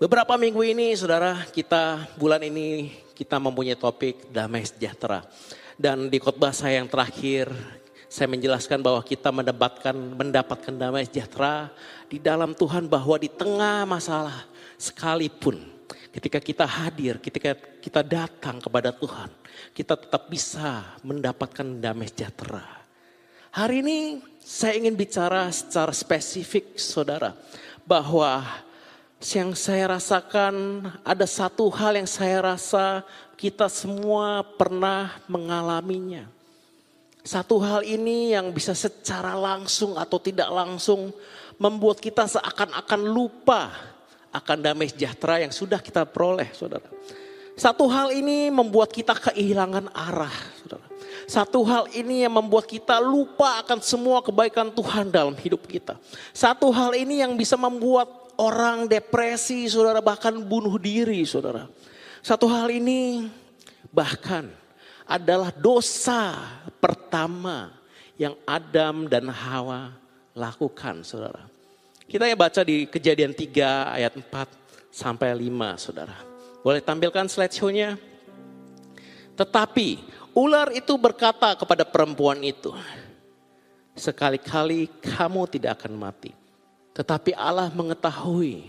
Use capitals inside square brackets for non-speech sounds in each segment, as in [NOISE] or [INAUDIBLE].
Beberapa minggu ini saudara kita bulan ini kita mempunyai topik damai sejahtera. Dan di khotbah saya yang terakhir saya menjelaskan bahwa kita mendapatkan mendapatkan damai sejahtera di dalam Tuhan bahwa di tengah masalah sekalipun ketika kita hadir, ketika kita datang kepada Tuhan, kita tetap bisa mendapatkan damai sejahtera. Hari ini saya ingin bicara secara spesifik saudara bahwa yang saya rasakan ada satu hal yang saya rasa kita semua pernah mengalaminya. Satu hal ini yang bisa secara langsung atau tidak langsung membuat kita seakan-akan lupa akan damai sejahtera yang sudah kita peroleh, saudara. Satu hal ini membuat kita kehilangan arah, saudara. Satu hal ini yang membuat kita lupa akan semua kebaikan Tuhan dalam hidup kita. Satu hal ini yang bisa membuat orang depresi, saudara, bahkan bunuh diri, saudara. Satu hal ini bahkan adalah dosa pertama yang Adam dan Hawa lakukan, saudara. Kita ya baca di kejadian 3 ayat 4 sampai 5, saudara. Boleh tampilkan slideshow-nya? Tetapi ular itu berkata kepada perempuan itu, sekali-kali kamu tidak akan mati. Tetapi Allah mengetahui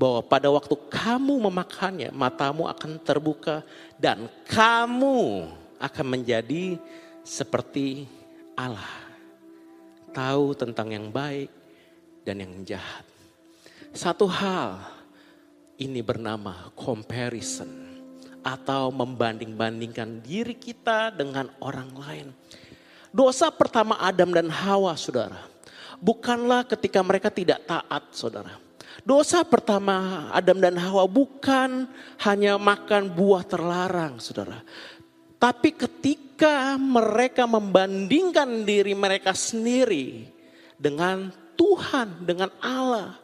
bahwa pada waktu kamu memakannya, matamu akan terbuka dan kamu akan menjadi seperti Allah. Tahu tentang yang baik dan yang jahat. Satu hal ini bernama comparison atau membanding-bandingkan diri kita dengan orang lain. Dosa pertama Adam dan Hawa, saudara bukanlah ketika mereka tidak taat, saudara. Dosa pertama Adam dan Hawa bukan hanya makan buah terlarang, saudara. Tapi ketika mereka membandingkan diri mereka sendiri dengan Tuhan, dengan Allah.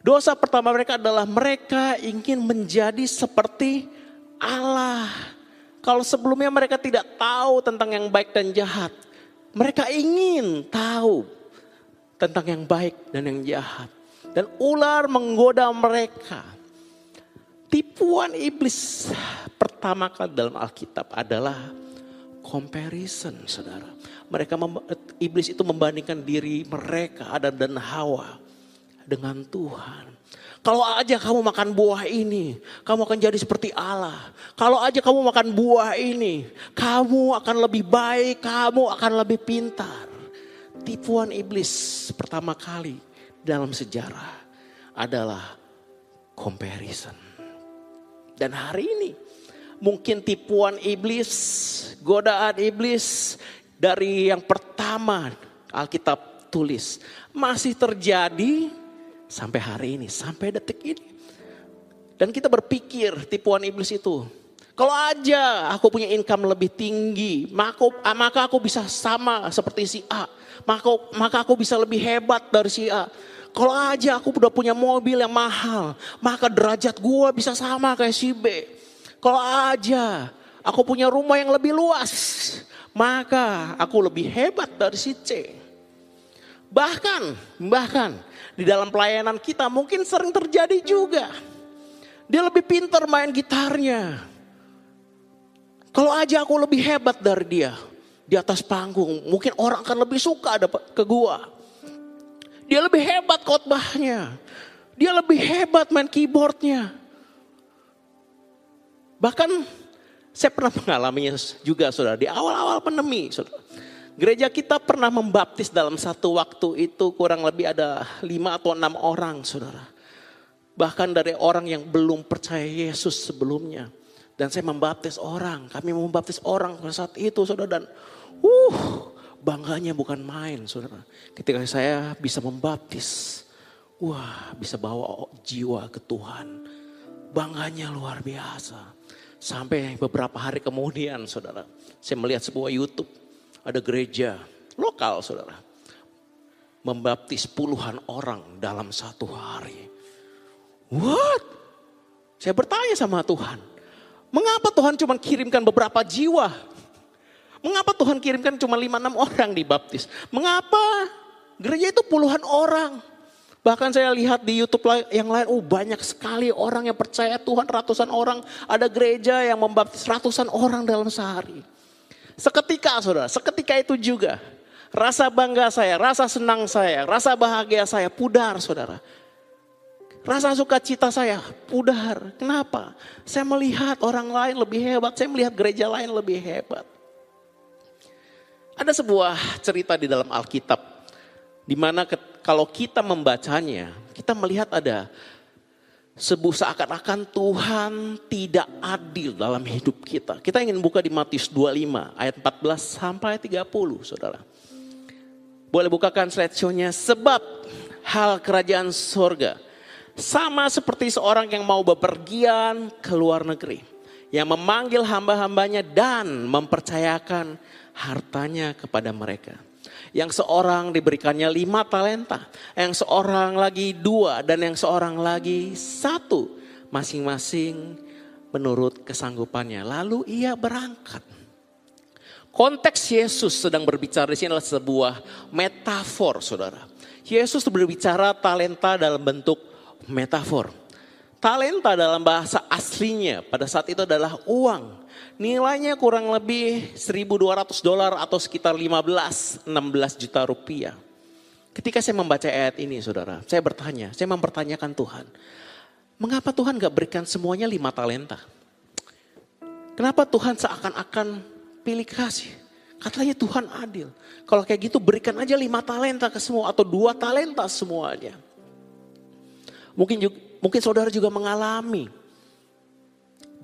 Dosa pertama mereka adalah mereka ingin menjadi seperti Allah. Kalau sebelumnya mereka tidak tahu tentang yang baik dan jahat. Mereka ingin tahu tentang yang baik dan yang jahat. Dan ular menggoda mereka. Tipuan iblis pertama kali dalam Alkitab adalah comparison, saudara. Mereka iblis itu membandingkan diri mereka Adam dan Hawa dengan Tuhan. Kalau aja kamu makan buah ini, kamu akan jadi seperti Allah. Kalau aja kamu makan buah ini, kamu akan lebih baik, kamu akan lebih pintar. Tipuan iblis pertama kali dalam sejarah adalah comparison. Dan hari ini mungkin tipuan iblis, godaan iblis dari yang pertama Alkitab tulis masih terjadi Sampai hari ini, sampai detik ini. Dan kita berpikir tipuan iblis itu. Kalau aja aku punya income lebih tinggi, maka, aku bisa sama seperti si A. Maka, maka aku bisa lebih hebat dari si A. Kalau aja aku udah punya mobil yang mahal, maka derajat gua bisa sama kayak si B. Kalau aja aku punya rumah yang lebih luas, maka aku lebih hebat dari si C. Bahkan, bahkan di dalam pelayanan kita mungkin sering terjadi juga. Dia lebih pintar main gitarnya. Kalau aja aku lebih hebat dari dia di atas panggung, mungkin orang akan lebih suka dapat ke gua. Dia lebih hebat khotbahnya. Dia lebih hebat main keyboardnya. Bahkan saya pernah mengalaminya juga saudara di awal-awal pandemi. Saudara. Gereja kita pernah membaptis dalam satu waktu itu kurang lebih ada lima atau enam orang saudara. Bahkan dari orang yang belum percaya Yesus sebelumnya. Dan saya membaptis orang, kami membaptis orang pada saat itu saudara. Dan uh bangganya bukan main saudara. Ketika saya bisa membaptis Wah bisa bawa jiwa ke Tuhan. Bangganya luar biasa. Sampai beberapa hari kemudian saudara. Saya melihat sebuah Youtube. Ada gereja lokal saudara. Membaptis puluhan orang dalam satu hari. What? Saya bertanya sama Tuhan. Mengapa Tuhan cuma kirimkan beberapa jiwa? Mengapa Tuhan kirimkan cuma lima enam orang dibaptis? Mengapa gereja itu puluhan orang? Bahkan saya lihat di YouTube yang lain, oh banyak sekali orang yang percaya Tuhan, ratusan orang. Ada gereja yang membaptis ratusan orang dalam sehari. Seketika saudara, seketika itu juga. Rasa bangga saya, rasa senang saya, rasa bahagia saya pudar saudara. Rasa sukacita saya pudar. Kenapa? Saya melihat orang lain lebih hebat, saya melihat gereja lain lebih hebat. Ada sebuah cerita di dalam Alkitab di mana kalau kita membacanya, kita melihat ada sebuah seakan-akan Tuhan tidak adil dalam hidup kita. Kita ingin buka di Matius 25 ayat 14 sampai 30, Saudara. Boleh bukakan slideshow-nya sebab hal kerajaan sorga sama seperti seorang yang mau bepergian ke luar negeri yang memanggil hamba-hambanya dan mempercayakan hartanya kepada mereka. Yang seorang diberikannya lima talenta, yang seorang lagi dua, dan yang seorang lagi satu. Masing-masing menurut kesanggupannya. Lalu ia berangkat. Konteks Yesus sedang berbicara di sini adalah sebuah metafor, saudara. Yesus berbicara talenta dalam bentuk metafor. Talenta dalam bahasa aslinya pada saat itu adalah uang. Nilainya kurang lebih 1.200 dolar atau sekitar 15-16 juta rupiah. Ketika saya membaca ayat ini saudara, saya bertanya, saya mempertanyakan Tuhan. Mengapa Tuhan gak berikan semuanya lima talenta? Kenapa Tuhan seakan-akan pilih kasih? Katanya Tuhan adil. Kalau kayak gitu berikan aja lima talenta ke semua atau dua talenta semuanya. Mungkin juga, mungkin saudara juga mengalami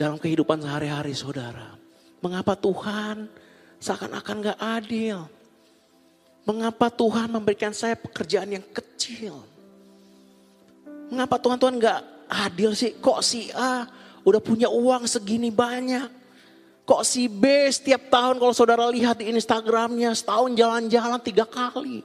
dalam kehidupan sehari-hari saudara. Mengapa Tuhan seakan-akan gak adil? Mengapa Tuhan memberikan saya pekerjaan yang kecil? Mengapa Tuhan Tuhan gak adil sih? Kok si A udah punya uang segini banyak? Kok si B setiap tahun kalau saudara lihat di Instagramnya setahun jalan-jalan tiga kali.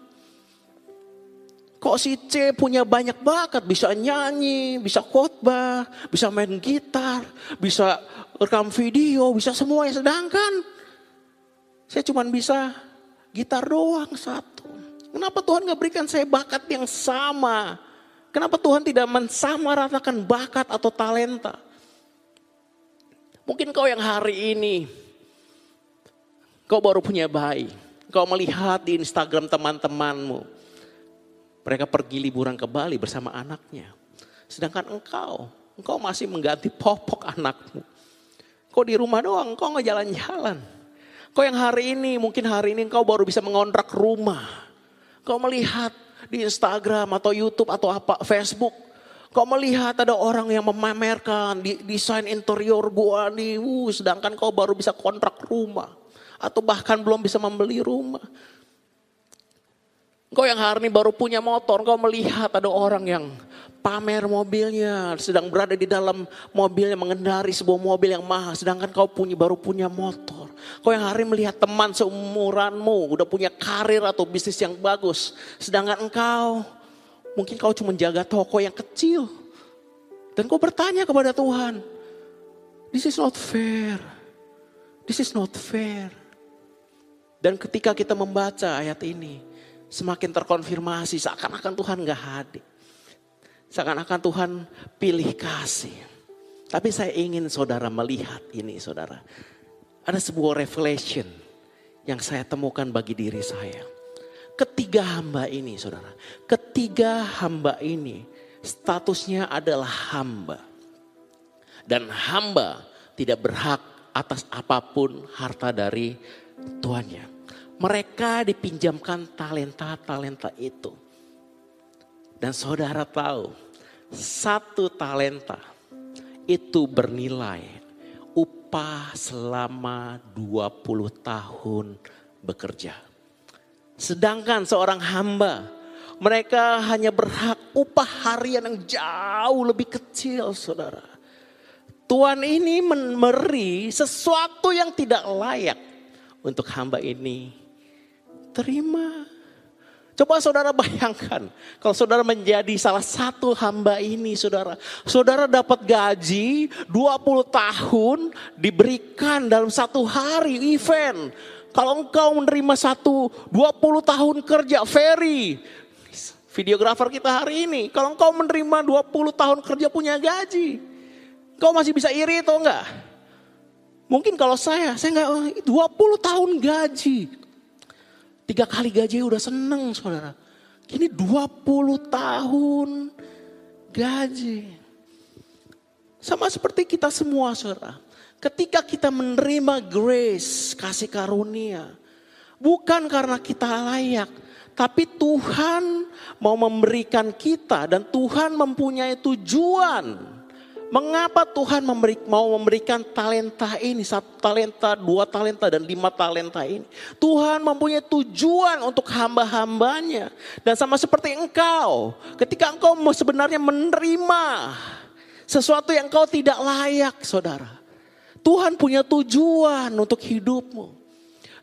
Kok si C punya banyak bakat, bisa nyanyi, bisa khotbah, bisa main gitar, bisa rekam video, bisa semuanya. Sedangkan saya cuma bisa gitar doang satu. Kenapa Tuhan gak berikan saya bakat yang sama? Kenapa Tuhan tidak mensamaratakan bakat atau talenta? Mungkin kau yang hari ini, kau baru punya bayi. Kau melihat di Instagram teman-temanmu mereka pergi liburan ke Bali bersama anaknya. Sedangkan engkau, engkau masih mengganti popok anakmu. Kau di rumah doang, engkau nggak jalan-jalan. Kau yang hari ini, mungkin hari ini engkau baru bisa mengontrak rumah. Kau melihat di Instagram atau YouTube atau apa, Facebook. Kau melihat ada orang yang memamerkan di, desain interior gua nih, uh, sedangkan kau baru bisa kontrak rumah. Atau bahkan belum bisa membeli rumah. Engkau yang hari ini baru punya motor, engkau melihat ada orang yang pamer mobilnya, sedang berada di dalam mobilnya mengendari sebuah mobil yang mahal, sedangkan kau punya baru punya motor. Kau yang hari melihat teman seumuranmu udah punya karir atau bisnis yang bagus, sedangkan engkau mungkin kau cuma jaga toko yang kecil. Dan kau bertanya kepada Tuhan, this is not fair. This is not fair. Dan ketika kita membaca ayat ini, semakin terkonfirmasi seakan-akan Tuhan gak hadir. Seakan-akan Tuhan pilih kasih. Tapi saya ingin saudara melihat ini saudara. Ada sebuah revelation yang saya temukan bagi diri saya. Ketiga hamba ini saudara. Ketiga hamba ini statusnya adalah hamba. Dan hamba tidak berhak atas apa pun harta dari tuannya. Mereka dipinjamkan talenta-talenta itu. Dan saudara tahu, satu talenta itu bernilai upah selama 20 tahun bekerja. Sedangkan seorang hamba mereka hanya berhak upah harian yang jauh lebih kecil saudara. Tuhan ini memberi sesuatu yang tidak layak untuk hamba ini. Terima. Coba saudara bayangkan, kalau saudara menjadi salah satu hamba ini saudara. Saudara dapat gaji 20 tahun diberikan dalam satu hari event. Kalau engkau menerima satu 20 tahun kerja ferry. Videografer kita hari ini, kalau engkau menerima 20 tahun kerja punya gaji. Kau masih bisa iri atau enggak? Mungkin kalau saya, saya enggak 20 tahun gaji. Tiga kali gaji udah seneng saudara. Kini 20 tahun gaji. Sama seperti kita semua saudara. Ketika kita menerima grace, kasih karunia. Bukan karena kita layak. Tapi Tuhan mau memberikan kita dan Tuhan mempunyai tujuan Mengapa Tuhan memberi, mau memberikan talenta ini, satu talenta, dua talenta, dan lima talenta ini? Tuhan mempunyai tujuan untuk hamba-hambanya. Dan sama seperti engkau, ketika engkau sebenarnya menerima sesuatu yang engkau tidak layak, saudara. Tuhan punya tujuan untuk hidupmu.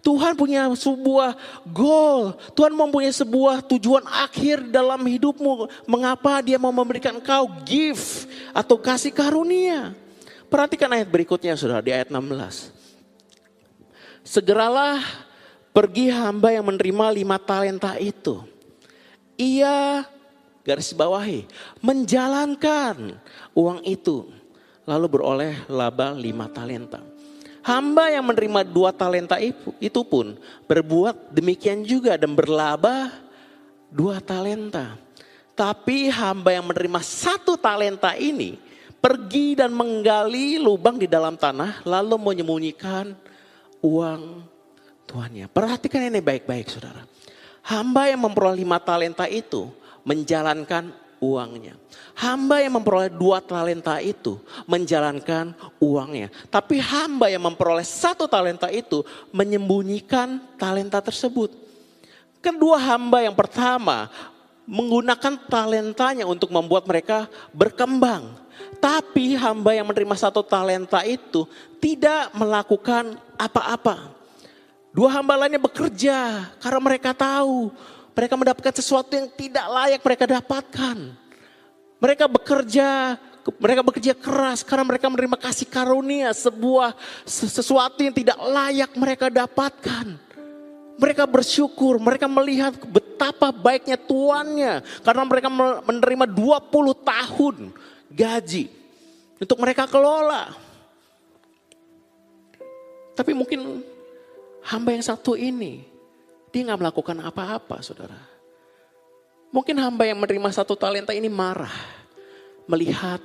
Tuhan punya sebuah goal. Tuhan mempunyai sebuah tujuan akhir dalam hidupmu. Mengapa dia mau memberikan engkau gift atau kasih karunia. Perhatikan ayat berikutnya saudara di ayat 16. Segeralah pergi hamba yang menerima lima talenta itu. Ia garis bawahi menjalankan uang itu lalu beroleh laba lima talenta. Hamba yang menerima dua talenta itu, pun berbuat demikian juga dan berlaba dua talenta. Tapi hamba yang menerima satu talenta ini pergi dan menggali lubang di dalam tanah lalu menyembunyikan uang tuannya. Perhatikan ini baik-baik saudara. Hamba yang memperoleh lima talenta itu menjalankan uangnya. Hamba yang memperoleh dua talenta itu menjalankan uangnya. Tapi hamba yang memperoleh satu talenta itu menyembunyikan talenta tersebut. Kedua hamba yang pertama menggunakan talentanya untuk membuat mereka berkembang. Tapi hamba yang menerima satu talenta itu tidak melakukan apa-apa. Dua hamba lainnya bekerja karena mereka tahu mereka mendapatkan sesuatu yang tidak layak mereka dapatkan. Mereka bekerja, mereka bekerja keras karena mereka menerima kasih karunia sebuah sesuatu yang tidak layak mereka dapatkan. Mereka bersyukur, mereka melihat betapa baiknya tuannya karena mereka menerima 20 tahun gaji untuk mereka kelola. Tapi mungkin hamba yang satu ini dia nggak melakukan apa-apa, saudara. Mungkin hamba yang menerima satu talenta ini marah. Melihat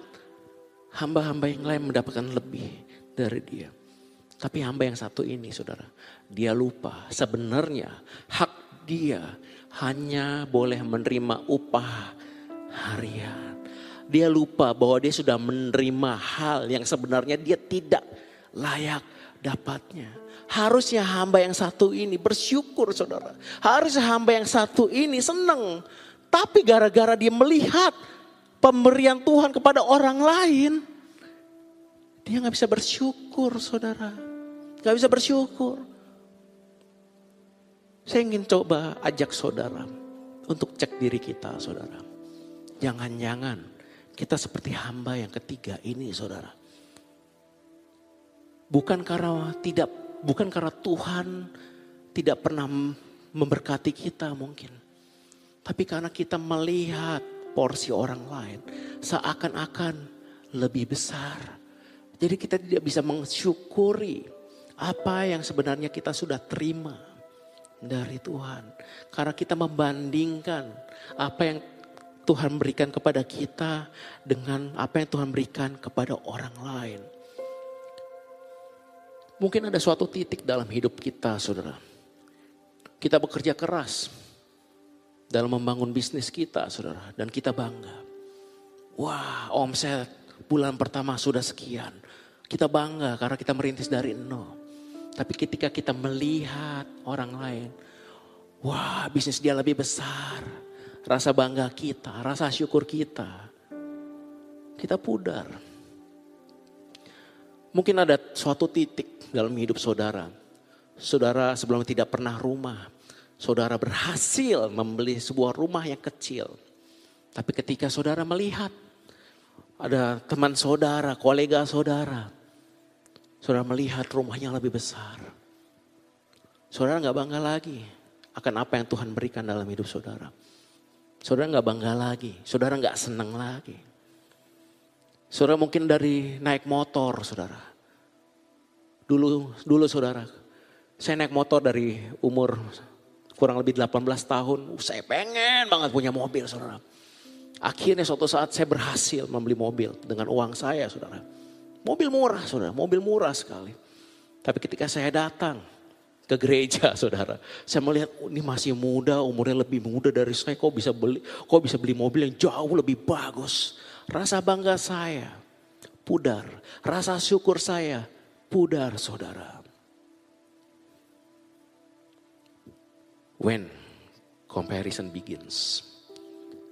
hamba-hamba yang lain mendapatkan lebih dari dia. Tapi hamba yang satu ini saudara, dia lupa sebenarnya hak dia hanya boleh menerima upah harian. Dia lupa bahwa dia sudah menerima hal yang sebenarnya dia tidak layak dapatnya. Harusnya hamba yang satu ini bersyukur saudara. Harusnya hamba yang satu ini senang. Tapi gara-gara dia melihat pemberian Tuhan kepada orang lain. Dia gak bisa bersyukur saudara. Gak bisa bersyukur. Saya ingin coba ajak saudara untuk cek diri kita saudara. Jangan-jangan kita seperti hamba yang ketiga ini saudara. Bukan karena tidak Bukan karena Tuhan tidak pernah memberkati kita mungkin. Tapi karena kita melihat porsi orang lain seakan-akan lebih besar. Jadi kita tidak bisa mensyukuri apa yang sebenarnya kita sudah terima dari Tuhan. Karena kita membandingkan apa yang Tuhan berikan kepada kita dengan apa yang Tuhan berikan kepada orang lain. Mungkin ada suatu titik dalam hidup kita, saudara. Kita bekerja keras dalam membangun bisnis kita, saudara. Dan kita bangga. Wah, omset bulan pertama sudah sekian. Kita bangga karena kita merintis dari nol. Tapi ketika kita melihat orang lain, wah bisnis dia lebih besar, rasa bangga kita, rasa syukur kita, kita pudar. Mungkin ada suatu titik dalam hidup saudara. Saudara sebelum tidak pernah rumah, saudara berhasil membeli sebuah rumah yang kecil. Tapi ketika saudara melihat ada teman saudara, kolega saudara, saudara melihat rumahnya lebih besar. Saudara nggak bangga lagi akan apa yang Tuhan berikan dalam hidup saudara. Saudara nggak bangga lagi, saudara nggak senang lagi. Saudara mungkin dari naik motor, saudara. Dulu, dulu saudara, saya naik motor dari umur kurang lebih 18 tahun. Saya pengen banget punya mobil, saudara. Akhirnya suatu saat saya berhasil membeli mobil dengan uang saya, saudara. Mobil murah, saudara. Mobil murah sekali. Tapi ketika saya datang ke gereja [LAUGHS] saudara. Saya melihat oh, ini masih muda, umurnya lebih muda dari saya. Kok bisa beli, kok bisa beli mobil yang jauh lebih bagus. Rasa bangga saya pudar. Rasa syukur saya pudar saudara. When comparison begins,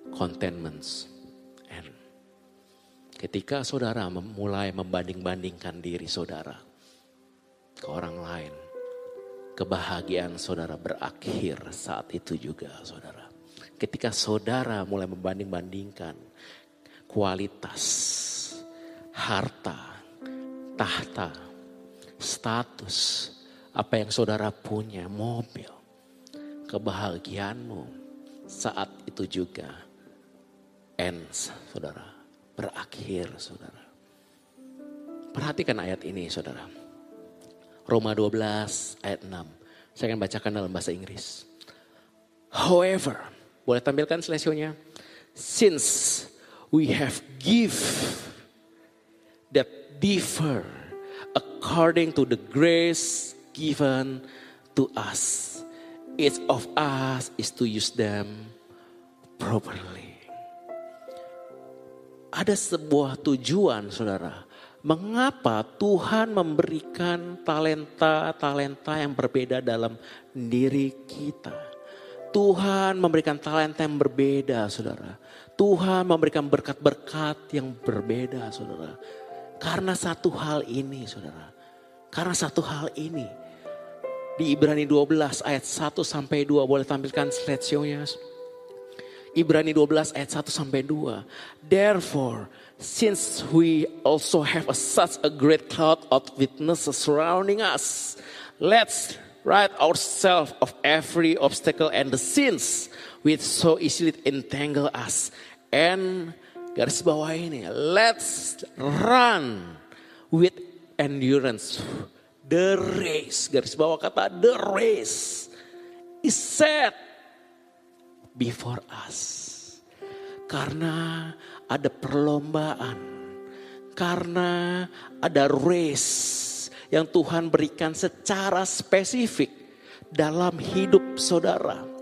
contentment end. Ketika saudara memulai membanding-bandingkan diri saudara ke orang lain, kebahagiaan saudara berakhir saat itu juga saudara. Ketika saudara mulai membanding-bandingkan kualitas, harta, tahta, status, apa yang saudara punya, mobil, kebahagiaanmu saat itu juga ends, saudara, berakhir, saudara. Perhatikan ayat ini, saudara. Roma 12 ayat 6. Saya akan bacakan dalam bahasa Inggris. However, boleh tampilkan selesionya. Since we have give that differ according to the grace given to us. Each of us is to use them properly. Ada sebuah tujuan saudara Mengapa Tuhan memberikan talenta-talenta yang berbeda dalam diri kita? Tuhan memberikan talenta yang berbeda, saudara. Tuhan memberikan berkat-berkat yang berbeda, saudara. Karena satu hal ini, saudara. Karena satu hal ini. Di Ibrani 12 ayat 1 sampai 2 boleh tampilkan slideshow-nya. Ibrani 12 ayat 1 sampai 2. Therefore, since we also have a, such a great cloud of witnesses surrounding us, let's rid ourselves of every obstacle and the sins which so easily entangle us. And garis bawah ini, let's run with endurance the race. Garis bawah kata the race is set before us. Karena ada perlombaan. Karena ada race yang Tuhan berikan secara spesifik dalam hidup saudara.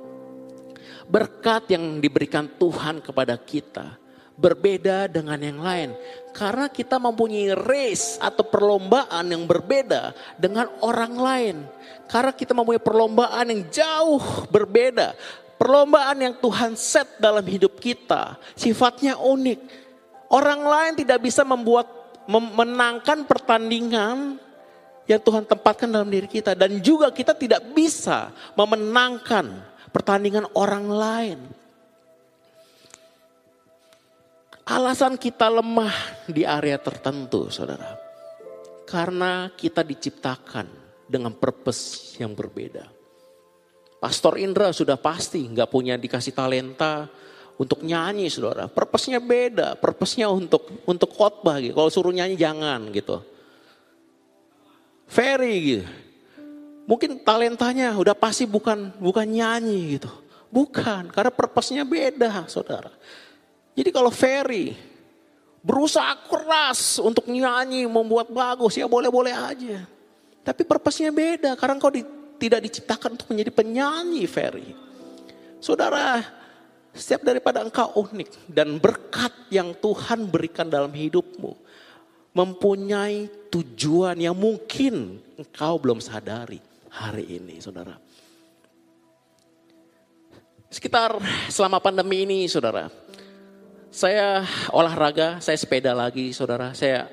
Berkat yang diberikan Tuhan kepada kita berbeda dengan yang lain. Karena kita mempunyai race atau perlombaan yang berbeda dengan orang lain. Karena kita mempunyai perlombaan yang jauh berbeda Perlombaan yang Tuhan set dalam hidup kita sifatnya unik. Orang lain tidak bisa membuat memenangkan pertandingan yang Tuhan tempatkan dalam diri kita dan juga kita tidak bisa memenangkan pertandingan orang lain. Alasan kita lemah di area tertentu, Saudara. Karena kita diciptakan dengan purpose yang berbeda. Pastor Indra sudah pasti nggak punya dikasih talenta untuk nyanyi saudara. Purpose-nya beda, purpose-nya untuk untuk khotbah gitu. Kalau suruh nyanyi jangan gitu. Ferry gitu. Mungkin talentanya udah pasti bukan bukan nyanyi gitu. Bukan, karena purpose-nya beda saudara. Jadi kalau Ferry berusaha keras untuk nyanyi, membuat bagus, ya boleh-boleh aja. Tapi purpose-nya beda, karena kau di, tidak diciptakan untuk menjadi penyanyi Ferry. Saudara, setiap daripada engkau unik dan berkat yang Tuhan berikan dalam hidupmu mempunyai tujuan yang mungkin engkau belum sadari hari ini, saudara. Sekitar selama pandemi ini saudara. Saya olahraga, saya sepeda lagi saudara. Saya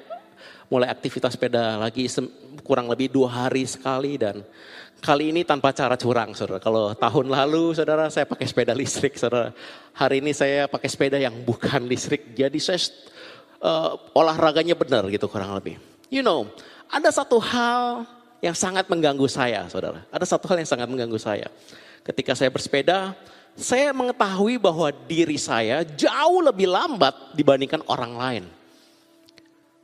mulai aktivitas sepeda lagi kurang lebih dua hari sekali dan kali ini tanpa cara curang saudara. Kalau tahun lalu saudara saya pakai sepeda listrik saudara. Hari ini saya pakai sepeda yang bukan listrik. Jadi saya uh, olahraganya benar gitu kurang lebih. You know, ada satu hal yang sangat mengganggu saya saudara. Ada satu hal yang sangat mengganggu saya. Ketika saya bersepeda, saya mengetahui bahwa diri saya jauh lebih lambat dibandingkan orang lain.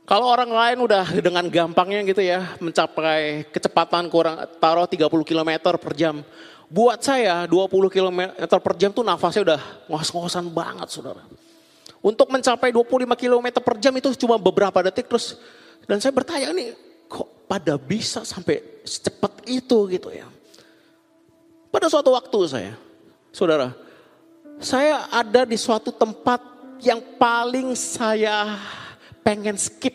Kalau orang lain udah dengan gampangnya gitu ya mencapai kecepatan kurang taruh 30 km per jam. Buat saya 20 km per jam tuh nafasnya udah ngos-ngosan banget saudara. Untuk mencapai 25 km per jam itu cuma beberapa detik terus. Dan saya bertanya nih kok pada bisa sampai secepat itu gitu ya. Pada suatu waktu saya Saudara, saya ada di suatu tempat yang paling saya pengen skip.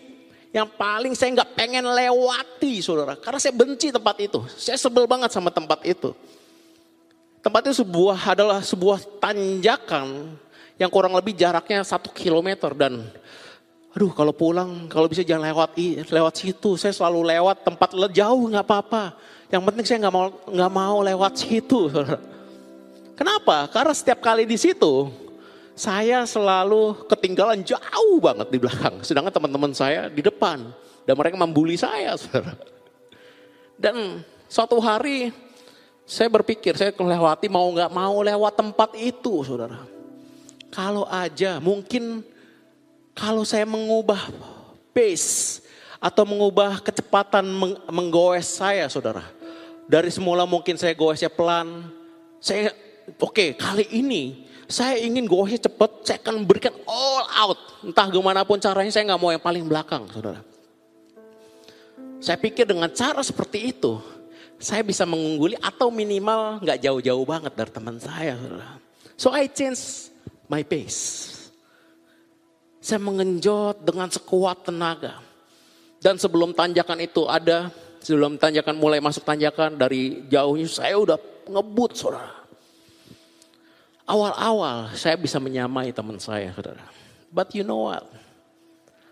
Yang paling saya nggak pengen lewati saudara. Karena saya benci tempat itu. Saya sebel banget sama tempat itu. Tempat itu sebuah adalah sebuah tanjakan yang kurang lebih jaraknya satu kilometer dan aduh kalau pulang kalau bisa jangan lewat lewat situ saya selalu lewat tempat jauh nggak apa-apa yang penting saya nggak mau nggak mau lewat situ Kenapa? Karena setiap kali di situ saya selalu ketinggalan jauh banget di belakang. Sedangkan teman-teman saya di depan. Dan mereka membuli saya, saudara. Dan suatu hari saya berpikir, saya melewati mau nggak mau lewat tempat itu, saudara. Kalau aja mungkin kalau saya mengubah pace atau mengubah kecepatan menggoes saya, saudara. Dari semula mungkin saya goesnya pelan, saya oke okay, kali ini saya ingin goesnya cepat, saya akan berikan all out. Entah gimana pun caranya saya nggak mau yang paling belakang saudara. Saya pikir dengan cara seperti itu, saya bisa mengungguli atau minimal nggak jauh-jauh banget dari teman saya. Saudara. So I change my pace. Saya mengenjot dengan sekuat tenaga. Dan sebelum tanjakan itu ada, sebelum tanjakan mulai masuk tanjakan dari jauhnya saya udah ngebut saudara. Awal-awal saya bisa menyamai teman saya, saudara. But you know what?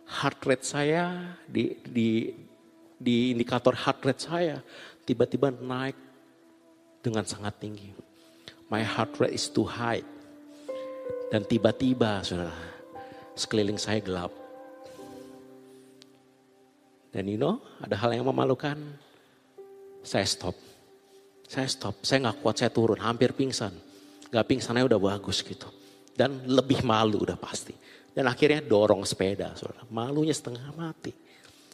Heart rate saya di, di, di indikator heart rate saya tiba-tiba naik dengan sangat tinggi. My heart rate is too high. Dan tiba-tiba, saudara, sekeliling saya gelap. Dan you know, ada hal yang memalukan. Saya stop. Saya stop, saya nggak kuat, saya turun, hampir pingsan Gak pingsannya udah bagus gitu. Dan lebih malu udah pasti. Dan akhirnya dorong sepeda saudara. Malunya setengah mati.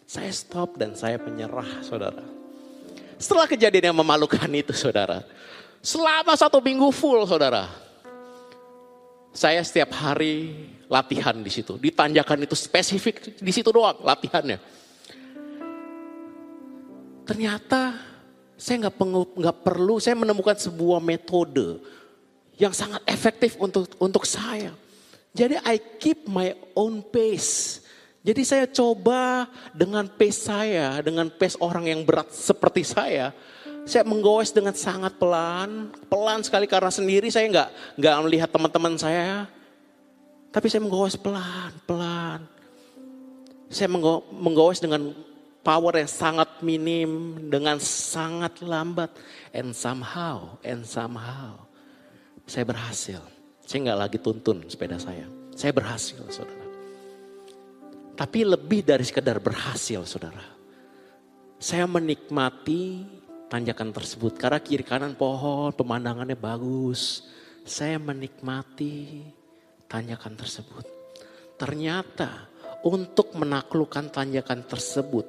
Saya stop dan saya menyerah saudara. Setelah kejadian yang memalukan itu saudara. Selama satu minggu full saudara. Saya setiap hari latihan di situ. Di tanjakan itu spesifik di situ doang latihannya. Ternyata saya nggak perlu, saya menemukan sebuah metode yang sangat efektif untuk untuk saya. Jadi I keep my own pace. Jadi saya coba dengan pace saya, dengan pace orang yang berat seperti saya, saya menggoes dengan sangat pelan, pelan sekali karena sendiri saya nggak nggak melihat teman-teman saya, tapi saya menggoes pelan, pelan. Saya menggoes dengan power yang sangat minim, dengan sangat lambat, and somehow, and somehow, saya berhasil. Saya nggak lagi tuntun sepeda saya. Saya berhasil, saudara. Tapi lebih dari sekedar berhasil, saudara. Saya menikmati tanjakan tersebut karena kiri kanan pohon, pemandangannya bagus. Saya menikmati tanjakan tersebut. Ternyata untuk menaklukkan tanjakan tersebut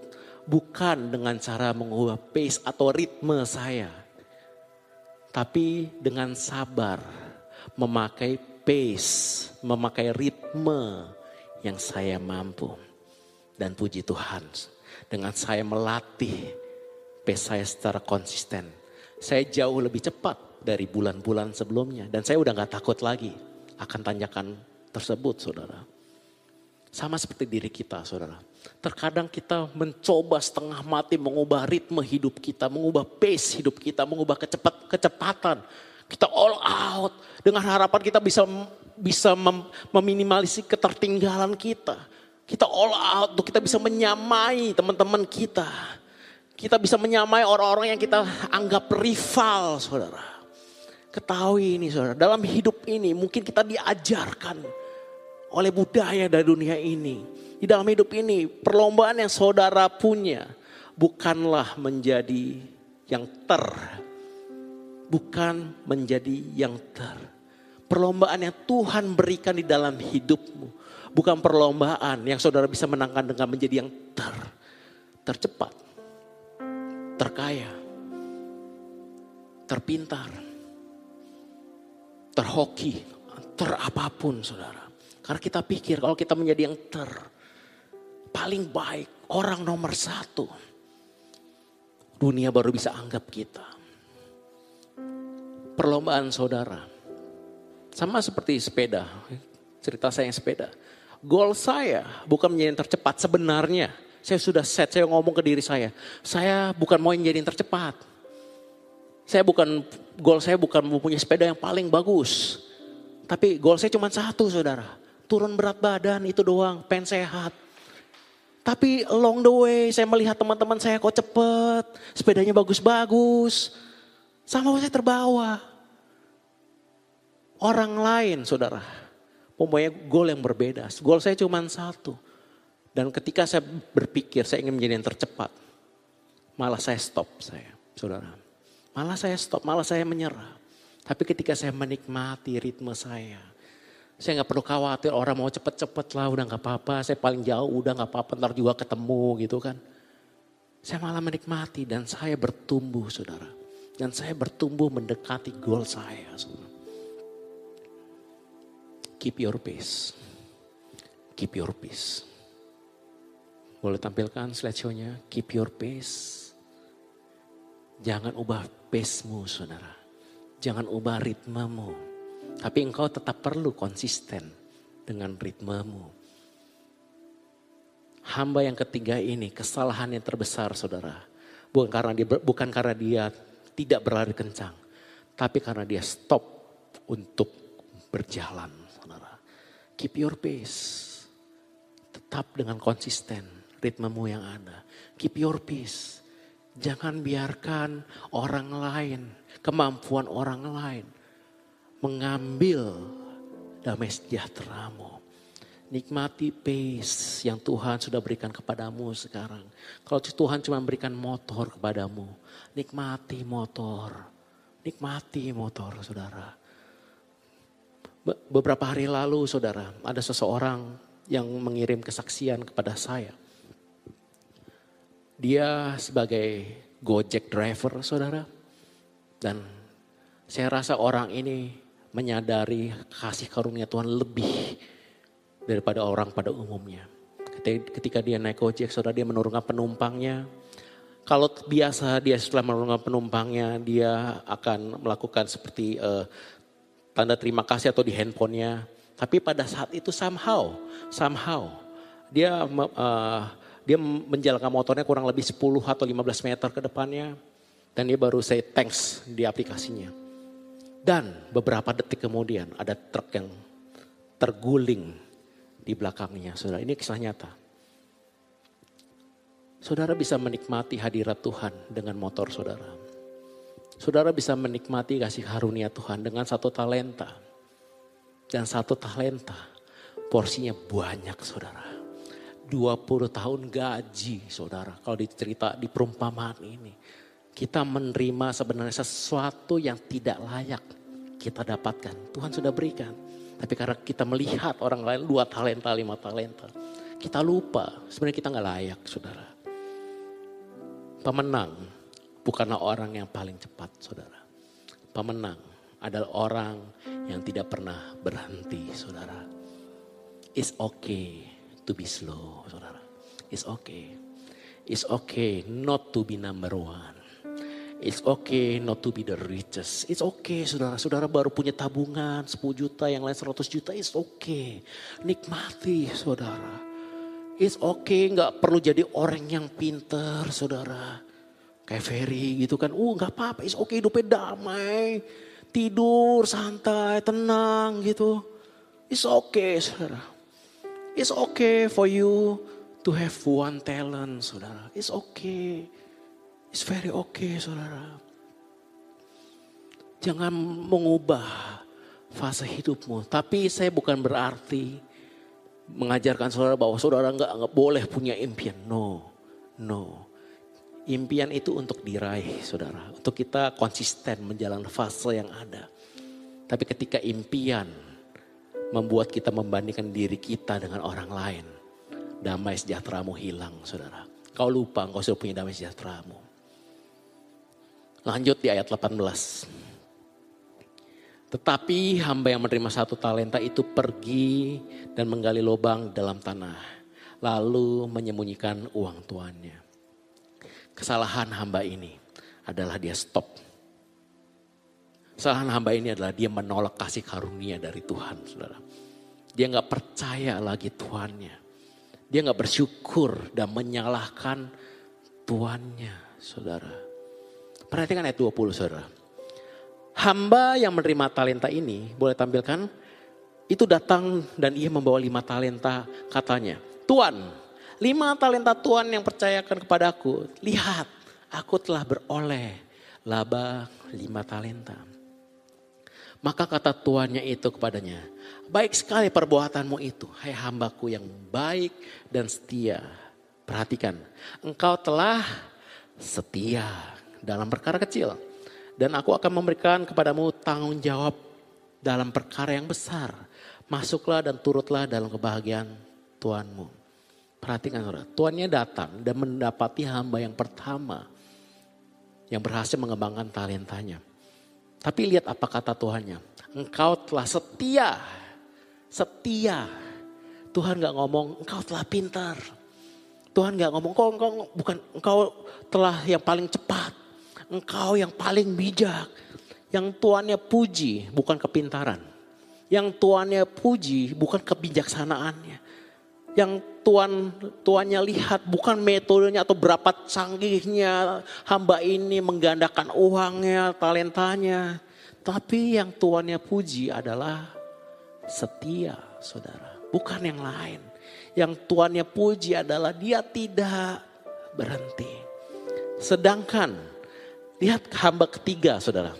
bukan dengan cara mengubah pace atau ritme saya tapi dengan sabar, memakai pace, memakai ritme yang saya mampu. Dan puji Tuhan, dengan saya melatih saya secara konsisten, saya jauh lebih cepat dari bulan-bulan sebelumnya. Dan saya udah gak takut lagi akan tanjakan tersebut, saudara. Sama seperti diri kita, saudara. Terkadang kita mencoba setengah mati mengubah ritme hidup kita, mengubah pace hidup kita, mengubah kecepat, kecepatan, Kita all out dengan harapan kita bisa bisa mem, meminimalisir ketertinggalan kita. Kita all out kita bisa menyamai teman-teman kita. Kita bisa menyamai orang-orang yang kita anggap rival, saudara. Ketahui ini, saudara. Dalam hidup ini mungkin kita diajarkan oleh budaya dari dunia ini. Di dalam hidup ini, perlombaan yang saudara punya bukanlah menjadi yang ter. Bukan menjadi yang ter. Perlombaan yang Tuhan berikan di dalam hidupmu. Bukan perlombaan yang saudara bisa menangkan dengan menjadi yang ter. Tercepat terkaya, terpintar, terhoki, terapapun saudara. Karena kita pikir kalau kita menjadi yang ter, paling baik, orang nomor satu. Dunia baru bisa anggap kita. Perlombaan saudara. Sama seperti sepeda. Cerita saya yang sepeda. Goal saya bukan menjadi yang tercepat sebenarnya saya sudah set, saya ngomong ke diri saya. Saya bukan mau yang jadi yang tercepat. Saya bukan, goal saya bukan mempunyai sepeda yang paling bagus. Tapi goal saya cuma satu saudara. Turun berat badan itu doang, pengen sehat. Tapi along the way saya melihat teman-teman saya kok cepet. Sepedanya bagus-bagus. Sama saya terbawa. Orang lain saudara. Mempunyai goal yang berbeda. Goal saya cuma satu dan ketika saya berpikir saya ingin menjadi yang tercepat, malah saya stop saya, saudara. Malah saya stop, malah saya menyerah. Tapi ketika saya menikmati ritme saya, saya nggak perlu khawatir orang mau cepet-cepet lah, udah nggak apa-apa. Saya paling jauh, udah nggak apa-apa, ntar juga ketemu gitu kan. Saya malah menikmati dan saya bertumbuh, saudara. Dan saya bertumbuh mendekati goal saya, saudara. Keep your pace. Keep your pace. Boleh tampilkan slideshow-nya, keep your pace. Jangan ubah pace-mu saudara. Jangan ubah ritmemu. Tapi engkau tetap perlu konsisten dengan ritmemu. Hamba yang ketiga ini kesalahan yang terbesar saudara. Bukan karena dia, bukan karena dia tidak berlari kencang. Tapi karena dia stop untuk berjalan saudara. Keep your pace. Tetap dengan konsisten ritmemu yang ada. Keep your peace. Jangan biarkan orang lain, kemampuan orang lain mengambil damai sejahteramu. Nikmati pace yang Tuhan sudah berikan kepadamu sekarang. Kalau Tuhan cuma berikan motor kepadamu, nikmati motor. Nikmati motor saudara. Beberapa hari lalu saudara, ada seseorang yang mengirim kesaksian kepada saya. Dia sebagai Gojek driver, saudara. Dan saya rasa orang ini menyadari kasih karunia Tuhan lebih daripada orang pada umumnya. Ketika dia naik Gojek, saudara dia menurunkan penumpangnya. Kalau biasa dia setelah menurunkan penumpangnya, dia akan melakukan seperti uh, tanda terima kasih atau di handphonenya. Tapi pada saat itu somehow, somehow dia uh, dia menjalankan motornya kurang lebih 10 atau 15 meter ke depannya. Dan dia baru say thanks di aplikasinya. Dan beberapa detik kemudian ada truk yang terguling di belakangnya. Saudara, ini kisah nyata. Saudara bisa menikmati hadirat Tuhan dengan motor saudara. Saudara bisa menikmati kasih karunia Tuhan dengan satu talenta. Dan satu talenta porsinya banyak saudara. 20 tahun gaji saudara. Kalau dicerita di perumpamaan ini. Kita menerima sebenarnya sesuatu yang tidak layak kita dapatkan. Tuhan sudah berikan. Tapi karena kita melihat orang lain dua talenta, lima talenta. Kita lupa sebenarnya kita nggak layak saudara. Pemenang bukanlah orang yang paling cepat saudara. Pemenang adalah orang yang tidak pernah berhenti saudara. It's okay to be slow, saudara. It's okay. It's okay not to be number one. It's okay not to be the richest. It's okay saudara. Saudara baru punya tabungan 10 juta, yang lain 100 juta. It's okay. Nikmati saudara. It's okay nggak perlu jadi orang yang pinter saudara. Kayak Ferry gitu kan. Uh nggak apa-apa. It's okay hidupnya damai. tidur santai, tenang gitu. It's okay, saudara. It's okay for you to have one talent, saudara. It's okay. It's very okay, saudara. Jangan mengubah fase hidupmu. Tapi saya bukan berarti mengajarkan saudara bahwa saudara nggak boleh punya impian. No, no. Impian itu untuk diraih, saudara. Untuk kita konsisten menjalani fase yang ada. Tapi ketika impian membuat kita membandingkan diri kita dengan orang lain, damai sejahteramu hilang, saudara. Kau lupa engkau sudah punya damai sejahteramu. Lanjut di ayat 18. Tetapi hamba yang menerima satu talenta itu pergi dan menggali lubang dalam tanah. Lalu menyembunyikan uang tuannya. Kesalahan hamba ini adalah dia stop. Kesalahan hamba ini adalah dia menolak kasih karunia dari Tuhan, saudara. Dia nggak percaya lagi tuannya. Dia nggak bersyukur dan menyalahkan tuannya, saudara. Perhatikan ayat 20, saudara. Hamba yang menerima talenta ini, boleh tampilkan? Itu datang dan ia membawa lima talenta katanya. Tuan, lima talenta Tuhan yang percayakan kepadaku. Lihat, aku telah beroleh laba lima talenta. Maka kata tuannya itu kepadanya, baik sekali perbuatanmu itu, hai hambaku yang baik dan setia. Perhatikan, engkau telah setia dalam perkara kecil dan aku akan memberikan kepadamu tanggung jawab dalam perkara yang besar. Masuklah dan turutlah dalam kebahagiaan Tuhanmu. Perhatikan saudara, Tuannya datang dan mendapati hamba yang pertama yang berhasil mengembangkan talentanya. Tapi lihat apa kata Tuhannya. Engkau telah setia. Setia. Tuhan gak ngomong engkau telah pintar. Tuhan gak ngomong engkau, engkau bukan engkau telah yang paling cepat engkau yang paling bijak. Yang tuannya puji bukan kepintaran. Yang tuannya puji bukan kebijaksanaannya. Yang tuan tuannya lihat bukan metodenya atau berapa canggihnya hamba ini menggandakan uangnya, talentanya. Tapi yang tuannya puji adalah setia saudara. Bukan yang lain. Yang tuannya puji adalah dia tidak berhenti. Sedangkan Lihat hamba ketiga saudara.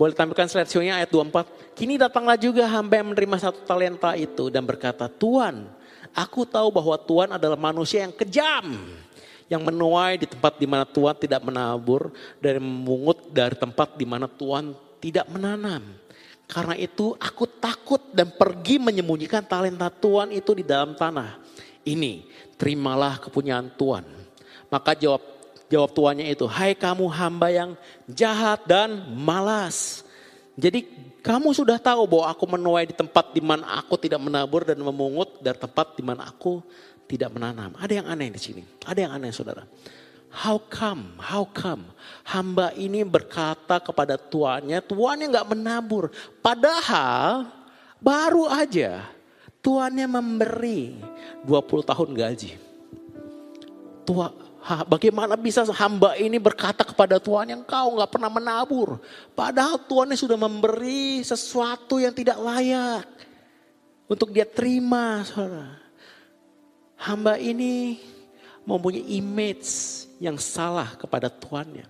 Boleh tampilkan slide show-nya ayat 24. Kini datanglah juga hamba yang menerima satu talenta itu dan berkata, Tuhan, aku tahu bahwa Tuhan adalah manusia yang kejam. Yang menuai di tempat di mana Tuhan tidak menabur dan memungut dari tempat di mana Tuhan tidak menanam. Karena itu aku takut dan pergi menyembunyikan talenta Tuhan itu di dalam tanah. Ini terimalah kepunyaan Tuhan. Maka jawab Jawab tuannya itu, hai kamu hamba yang jahat dan malas. Jadi kamu sudah tahu bahwa aku menuai di tempat di mana aku tidak menabur dan memungut dari tempat di mana aku tidak menanam. Ada yang aneh di sini. Ada yang aneh saudara. How come? How come? Hamba ini berkata kepada tuannya, tuannya nggak menabur. Padahal baru aja tuannya memberi 20 tahun gaji. Tua, bagaimana bisa hamba ini berkata kepada Tuhan yang kau nggak pernah menabur. Padahal Tuhan sudah memberi sesuatu yang tidak layak. Untuk dia terima saudara. Hamba ini mempunyai image yang salah kepada Tuannya.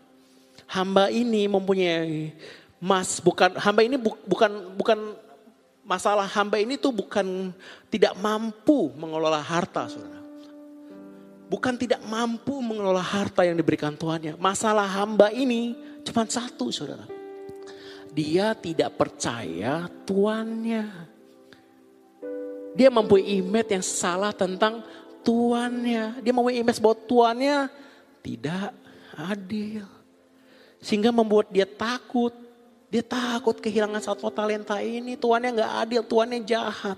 Hamba ini mempunyai mas bukan hamba ini bu, bukan bukan masalah hamba ini tuh bukan tidak mampu mengelola harta saudara bukan tidak mampu mengelola harta yang diberikan Tuhannya. Masalah hamba ini cuma satu saudara. Dia tidak percaya Tuannya. Dia mempunyai image yang salah tentang Tuannya. Dia mempunyai image bahwa Tuannya tidak adil. Sehingga membuat dia takut. Dia takut kehilangan satu talenta ini. Tuannya nggak adil, Tuannya jahat.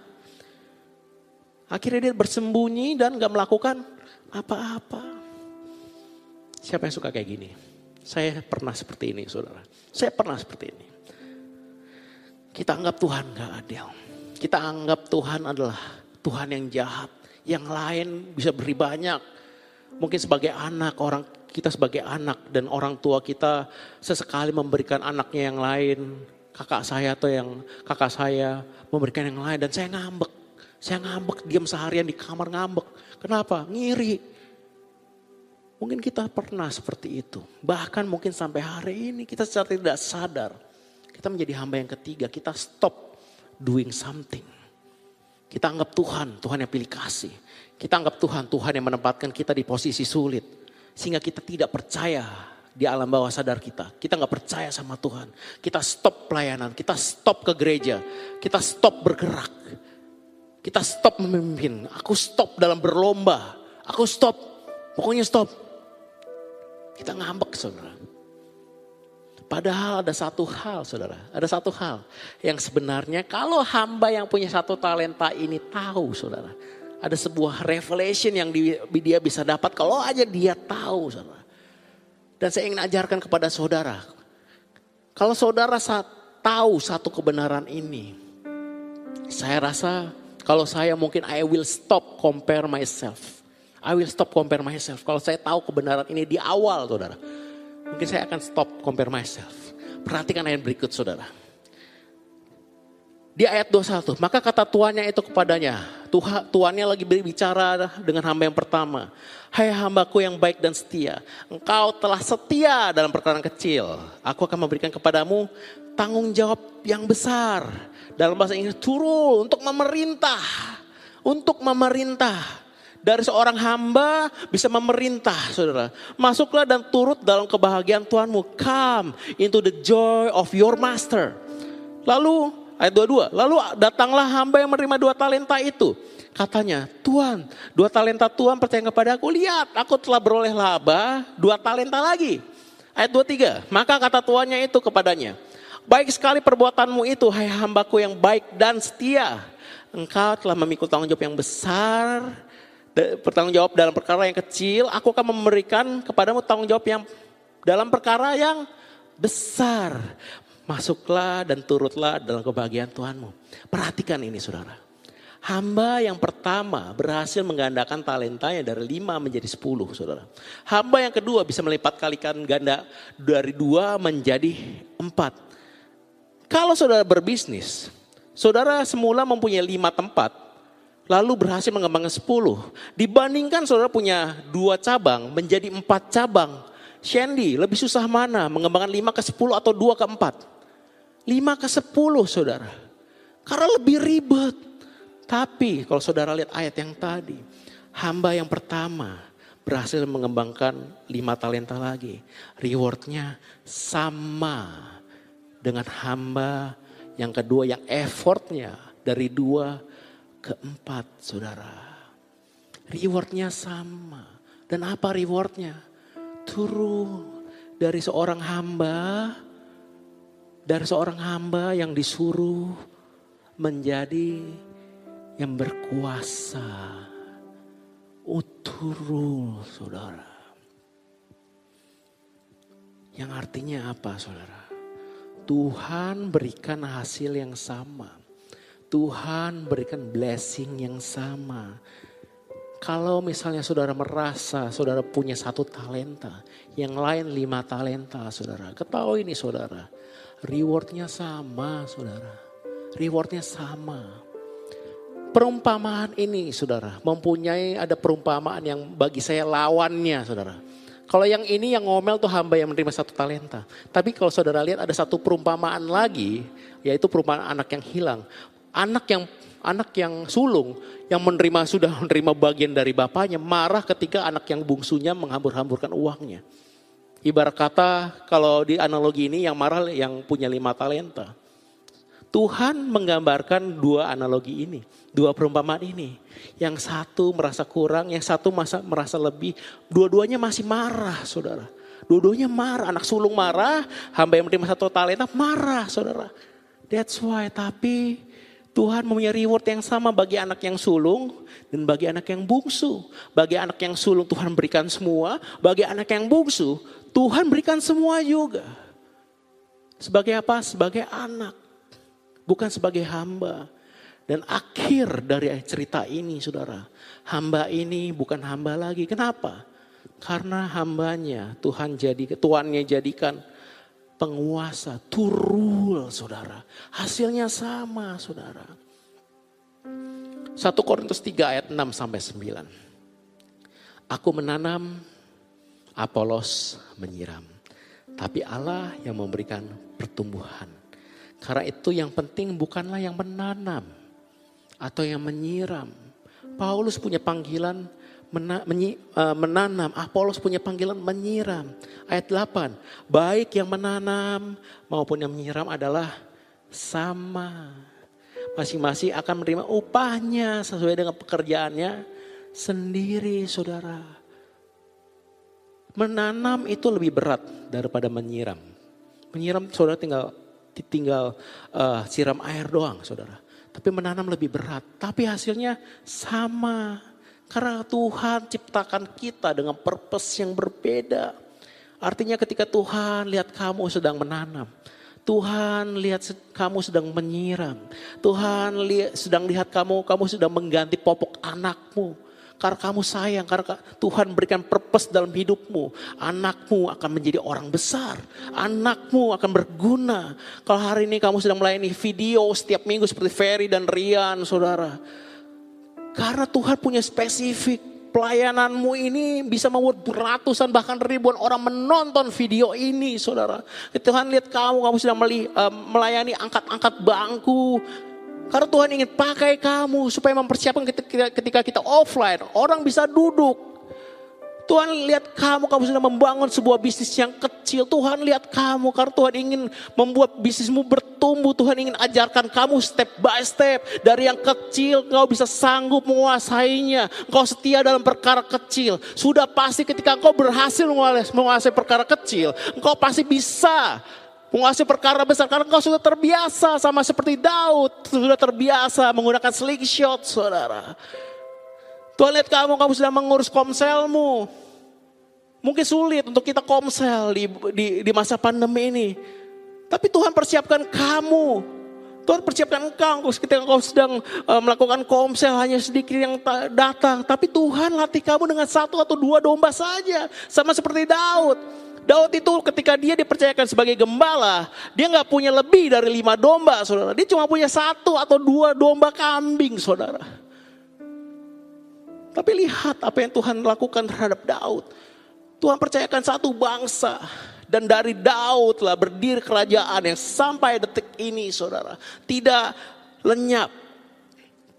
Akhirnya dia bersembunyi dan gak melakukan apa-apa. Siapa yang suka kayak gini? Saya pernah seperti ini saudara. Saya pernah seperti ini. Kita anggap Tuhan gak adil. Kita anggap Tuhan adalah Tuhan yang jahat. Yang lain bisa beri banyak. Mungkin sebagai anak orang kita sebagai anak dan orang tua kita sesekali memberikan anaknya yang lain, kakak saya atau yang kakak saya memberikan yang lain dan saya ngambek. Saya ngambek, diam seharian di kamar ngambek. Kenapa? Ngiri. Mungkin kita pernah seperti itu. Bahkan mungkin sampai hari ini kita secara tidak sadar. Kita menjadi hamba yang ketiga, kita stop doing something. Kita anggap Tuhan, Tuhan yang pilih kasih. Kita anggap Tuhan, Tuhan yang menempatkan kita di posisi sulit. Sehingga kita tidak percaya di alam bawah sadar kita. Kita nggak percaya sama Tuhan. Kita stop pelayanan, kita stop ke gereja, kita stop bergerak. Kita stop memimpin, aku stop dalam berlomba, aku stop, pokoknya stop. Kita ngambek saudara. Padahal ada satu hal saudara, ada satu hal yang sebenarnya kalau hamba yang punya satu talenta ini tahu saudara. Ada sebuah revelation yang dia bisa dapat kalau aja dia tahu saudara. Dan saya ingin ajarkan kepada saudara. Kalau saudara tahu satu kebenaran ini. Saya rasa kalau saya mungkin I will stop compare myself. I will stop compare myself. Kalau saya tahu kebenaran ini di awal saudara. Mungkin saya akan stop compare myself. Perhatikan ayat berikut saudara. Di ayat 21, maka kata tuannya itu kepadanya, Tuhan, tuannya lagi berbicara dengan hamba yang pertama. Hai hambaku yang baik dan setia, engkau telah setia dalam perkara kecil. Aku akan memberikan kepadamu tanggung jawab yang besar. Dalam bahasa Inggris turun untuk memerintah. Untuk memerintah. Dari seorang hamba bisa memerintah saudara. Masuklah dan turut dalam kebahagiaan Tuhanmu. Come into the joy of your master. Lalu ayat 22. Lalu datanglah hamba yang menerima dua talenta itu. Katanya, Tuhan, dua talenta Tuhan percaya kepada aku. Lihat, aku telah beroleh laba dua talenta lagi. Ayat 23. Maka kata tuannya itu kepadanya. Baik sekali perbuatanmu itu, hai hambaku yang baik dan setia. Engkau telah memikul tanggung jawab yang besar, bertanggung jawab dalam perkara yang kecil. Aku akan memberikan kepadamu tanggung jawab yang dalam perkara yang besar. Masuklah dan turutlah dalam kebahagiaan Tuhanmu. Perhatikan ini saudara. Hamba yang pertama berhasil menggandakan talentanya dari lima menjadi sepuluh saudara. Hamba yang kedua bisa melipat kalikan ganda dari dua menjadi empat. Kalau saudara berbisnis, saudara semula mempunyai lima tempat, lalu berhasil mengembangkan sepuluh. Dibandingkan saudara punya dua cabang menjadi empat cabang. Shandy, lebih susah mana? Mengembangkan lima ke sepuluh atau dua ke empat? Lima ke sepuluh saudara. Karena lebih ribet. Tapi kalau saudara lihat ayat yang tadi. Hamba yang pertama berhasil mengembangkan lima talenta lagi. Rewardnya sama dengan hamba yang kedua yang effortnya dari dua ke empat saudara. Rewardnya sama. Dan apa rewardnya? Turun dari seorang hamba, dari seorang hamba yang disuruh menjadi yang berkuasa. Uturu saudara. Yang artinya apa saudara? Tuhan berikan hasil yang sama. Tuhan berikan blessing yang sama. Kalau misalnya saudara merasa saudara punya satu talenta, yang lain lima talenta saudara. Ketahui ini saudara, rewardnya sama saudara. Rewardnya sama. Perumpamaan ini saudara, mempunyai ada perumpamaan yang bagi saya lawannya saudara. Kalau yang ini yang ngomel tuh hamba yang menerima satu talenta. Tapi kalau saudara lihat ada satu perumpamaan lagi, yaitu perumpamaan anak yang hilang. Anak yang anak yang sulung yang menerima sudah menerima bagian dari bapaknya marah ketika anak yang bungsunya menghambur-hamburkan uangnya. Ibarat kata kalau di analogi ini yang marah yang punya lima talenta. Tuhan menggambarkan dua analogi ini, dua perumpamaan ini. Yang satu merasa kurang, yang satu masa merasa lebih. Dua-duanya masih marah, saudara. Dua-duanya marah, anak sulung marah, hamba yang menerima satu talenta marah, saudara. That's why, tapi Tuhan mempunyai reward yang sama bagi anak yang sulung dan bagi anak yang bungsu. Bagi anak yang sulung Tuhan berikan semua, bagi anak yang bungsu Tuhan berikan semua juga. Sebagai apa? Sebagai anak bukan sebagai hamba. Dan akhir dari cerita ini saudara, hamba ini bukan hamba lagi. Kenapa? Karena hambanya Tuhan jadi tuannya jadikan penguasa, turul saudara. Hasilnya sama saudara. 1 Korintus 3 ayat 6 sampai 9. Aku menanam, Apolos menyiram. Tapi Allah yang memberikan pertumbuhan. Karena itu yang penting bukanlah yang menanam atau yang menyiram. Paulus punya panggilan mena, menyi, uh, menanam, Apolos punya panggilan menyiram. Ayat 8, baik yang menanam maupun yang menyiram adalah sama. Masing-masing akan menerima upahnya sesuai dengan pekerjaannya sendiri saudara. Menanam itu lebih berat daripada menyiram. Menyiram saudara tinggal tinggal uh, siram air doang saudara. Tapi menanam lebih berat. Tapi hasilnya sama. Karena Tuhan ciptakan kita dengan purpose yang berbeda. Artinya ketika Tuhan lihat kamu sedang menanam. Tuhan lihat kamu sedang menyiram. Tuhan lihat, sedang lihat kamu, kamu sedang mengganti popok anakmu. Karena kamu sayang, karena Tuhan berikan purpose dalam hidupmu. Anakmu akan menjadi orang besar. Anakmu akan berguna. Kalau hari ini kamu sedang melayani video setiap minggu seperti Ferry dan Rian, saudara karena Tuhan punya spesifik. Pelayananmu ini bisa membuat ratusan bahkan ribuan orang menonton video ini saudara. Tuhan lihat kamu, kamu sedang eh, melayani angkat-angkat bangku. Karena Tuhan ingin pakai kamu supaya mempersiapkan ketika kita offline. Orang bisa duduk, Tuhan lihat kamu, kamu sudah membangun sebuah bisnis yang kecil. Tuhan lihat kamu, karena Tuhan ingin membuat bisnismu bertumbuh. Tuhan ingin ajarkan kamu step by step. Dari yang kecil, kau bisa sanggup menguasainya. Kau setia dalam perkara kecil. Sudah pasti ketika kau berhasil menguasai perkara kecil, kau pasti bisa menguasai perkara besar. Karena kau sudah terbiasa sama seperti Daud. Sudah terbiasa menggunakan slingshot, saudara. Tuhan lihat kamu, kamu sedang mengurus komselmu. Mungkin sulit untuk kita komsel di, di, di masa pandemi ini. Tapi Tuhan persiapkan kamu. Tuhan persiapkan engkau ketika engkau sedang uh, melakukan komsel hanya sedikit yang datang. Tapi Tuhan latih kamu dengan satu atau dua domba saja. Sama seperti Daud. Daud itu ketika dia dipercayakan sebagai gembala, dia nggak punya lebih dari lima domba, saudara. Dia cuma punya satu atau dua domba kambing, saudara. Tapi lihat apa yang Tuhan lakukan terhadap Daud. Tuhan percayakan satu bangsa. Dan dari Daud lah berdiri kerajaan yang sampai detik ini saudara. Tidak lenyap.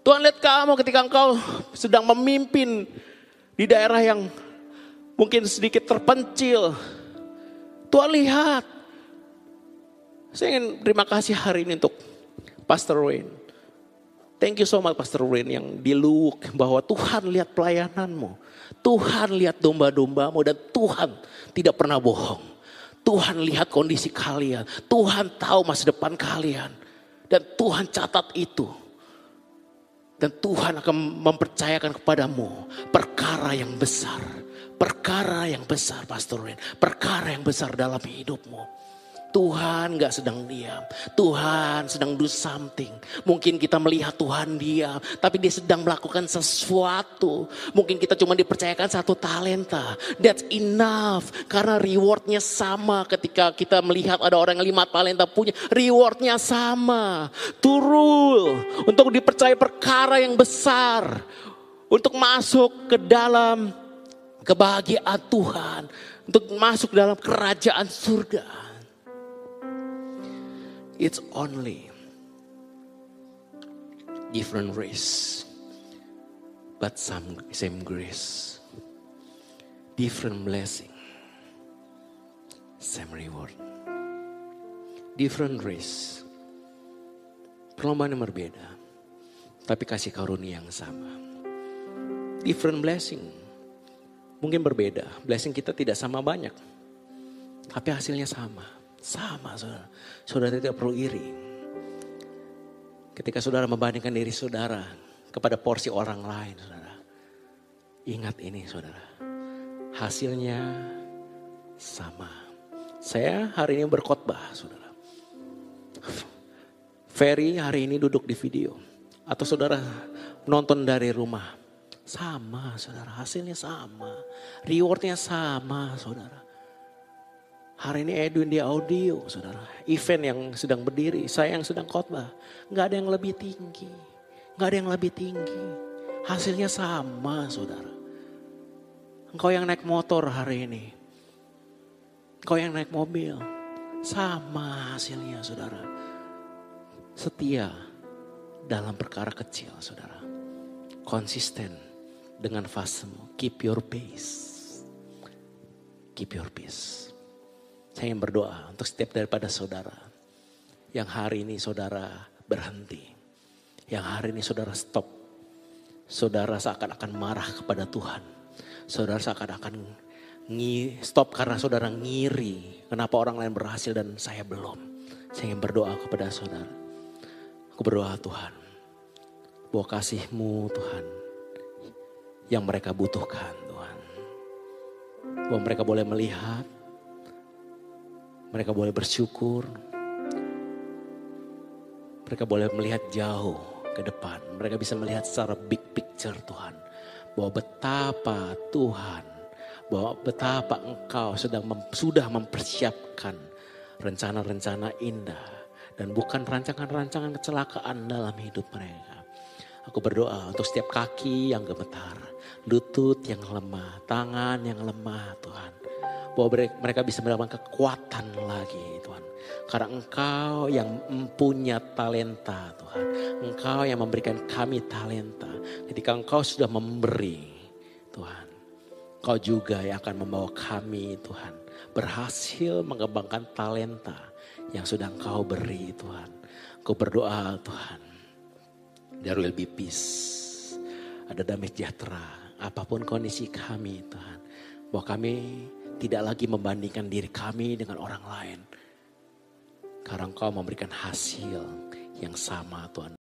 Tuhan lihat kamu ketika engkau sedang memimpin di daerah yang mungkin sedikit terpencil. Tuhan lihat. Saya ingin terima kasih hari ini untuk Pastor Wayne. Thank you so much Pastor Wayne yang di look bahwa Tuhan lihat pelayananmu. Tuhan lihat domba-dombamu dan Tuhan tidak pernah bohong. Tuhan lihat kondisi kalian. Tuhan tahu masa depan kalian. Dan Tuhan catat itu. Dan Tuhan akan mempercayakan kepadamu perkara yang besar. Perkara yang besar Pastor Wayne. Perkara yang besar dalam hidupmu. Tuhan gak sedang diam. Tuhan sedang do something. Mungkin kita melihat Tuhan diam. Tapi dia sedang melakukan sesuatu. Mungkin kita cuma dipercayakan satu talenta. That's enough. Karena rewardnya sama ketika kita melihat ada orang yang lima talenta punya. Rewardnya sama. Turul. Untuk dipercaya perkara yang besar. Untuk masuk ke dalam kebahagiaan Tuhan. Untuk masuk dalam kerajaan surga. It's only different race, but some same grace, different blessing, same reward, different race, perlombaan yang berbeda, tapi kasih karunia yang sama, different blessing, mungkin berbeda, blessing kita tidak sama banyak, tapi hasilnya sama. Sama saudara. Saudara tidak perlu iri. Ketika saudara membandingkan diri saudara kepada porsi orang lain saudara. Ingat ini saudara. Hasilnya sama. Saya hari ini berkhotbah saudara. Ferry hari ini duduk di video. Atau saudara nonton dari rumah. Sama saudara, hasilnya sama. Rewardnya sama saudara. Hari ini Edwin di audio saudara. Event yang sedang berdiri, saya yang sedang khotbah. Nggak ada yang lebih tinggi. Nggak ada yang lebih tinggi. Hasilnya sama saudara. Engkau yang naik motor hari ini. Engkau yang naik mobil. Sama hasilnya saudara. Setia dalam perkara kecil saudara. Konsisten dengan fasemu. Keep your pace. Keep your pace. Saya ingin berdoa untuk setiap daripada saudara. Yang hari ini saudara berhenti. Yang hari ini saudara stop. Saudara seakan-akan marah kepada Tuhan. Saudara seakan-akan stop karena saudara ngiri. Kenapa orang lain berhasil dan saya belum. Saya ingin berdoa kepada saudara. Aku berdoa Tuhan. Bahwa kasihmu Tuhan. Yang mereka butuhkan Tuhan. Bahwa mereka boleh melihat. Mereka boleh bersyukur. Mereka boleh melihat jauh ke depan. Mereka bisa melihat secara big picture Tuhan. Bahwa betapa Tuhan bahwa betapa engkau sedang mem, sudah mempersiapkan rencana-rencana indah dan bukan rancangan-rancangan kecelakaan dalam hidup mereka. Aku berdoa untuk setiap kaki yang gemetar, lutut yang lemah, tangan yang lemah Tuhan. Bahwa mereka bisa mendapatkan kekuatan lagi Tuhan. Karena engkau yang mempunyai talenta Tuhan. Engkau yang memberikan kami talenta. Ketika engkau sudah memberi Tuhan. Kau juga yang akan membawa kami Tuhan berhasil mengembangkan talenta yang sudah Engkau beri Tuhan. Kau berdoa Tuhan, there will be peace. Ada damai sejahtera, apa pun kondisi kami Tuhan. Bahwa kami tidak lagi membandingkan diri kami dengan orang lain. Karena Engkau memberikan hasil yang sama Tuhan.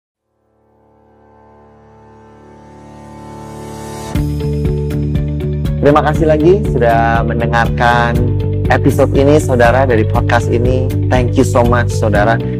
Terima kasih lagi sudah mendengarkan episode ini saudara dari podcast ini. Thank you so much saudara.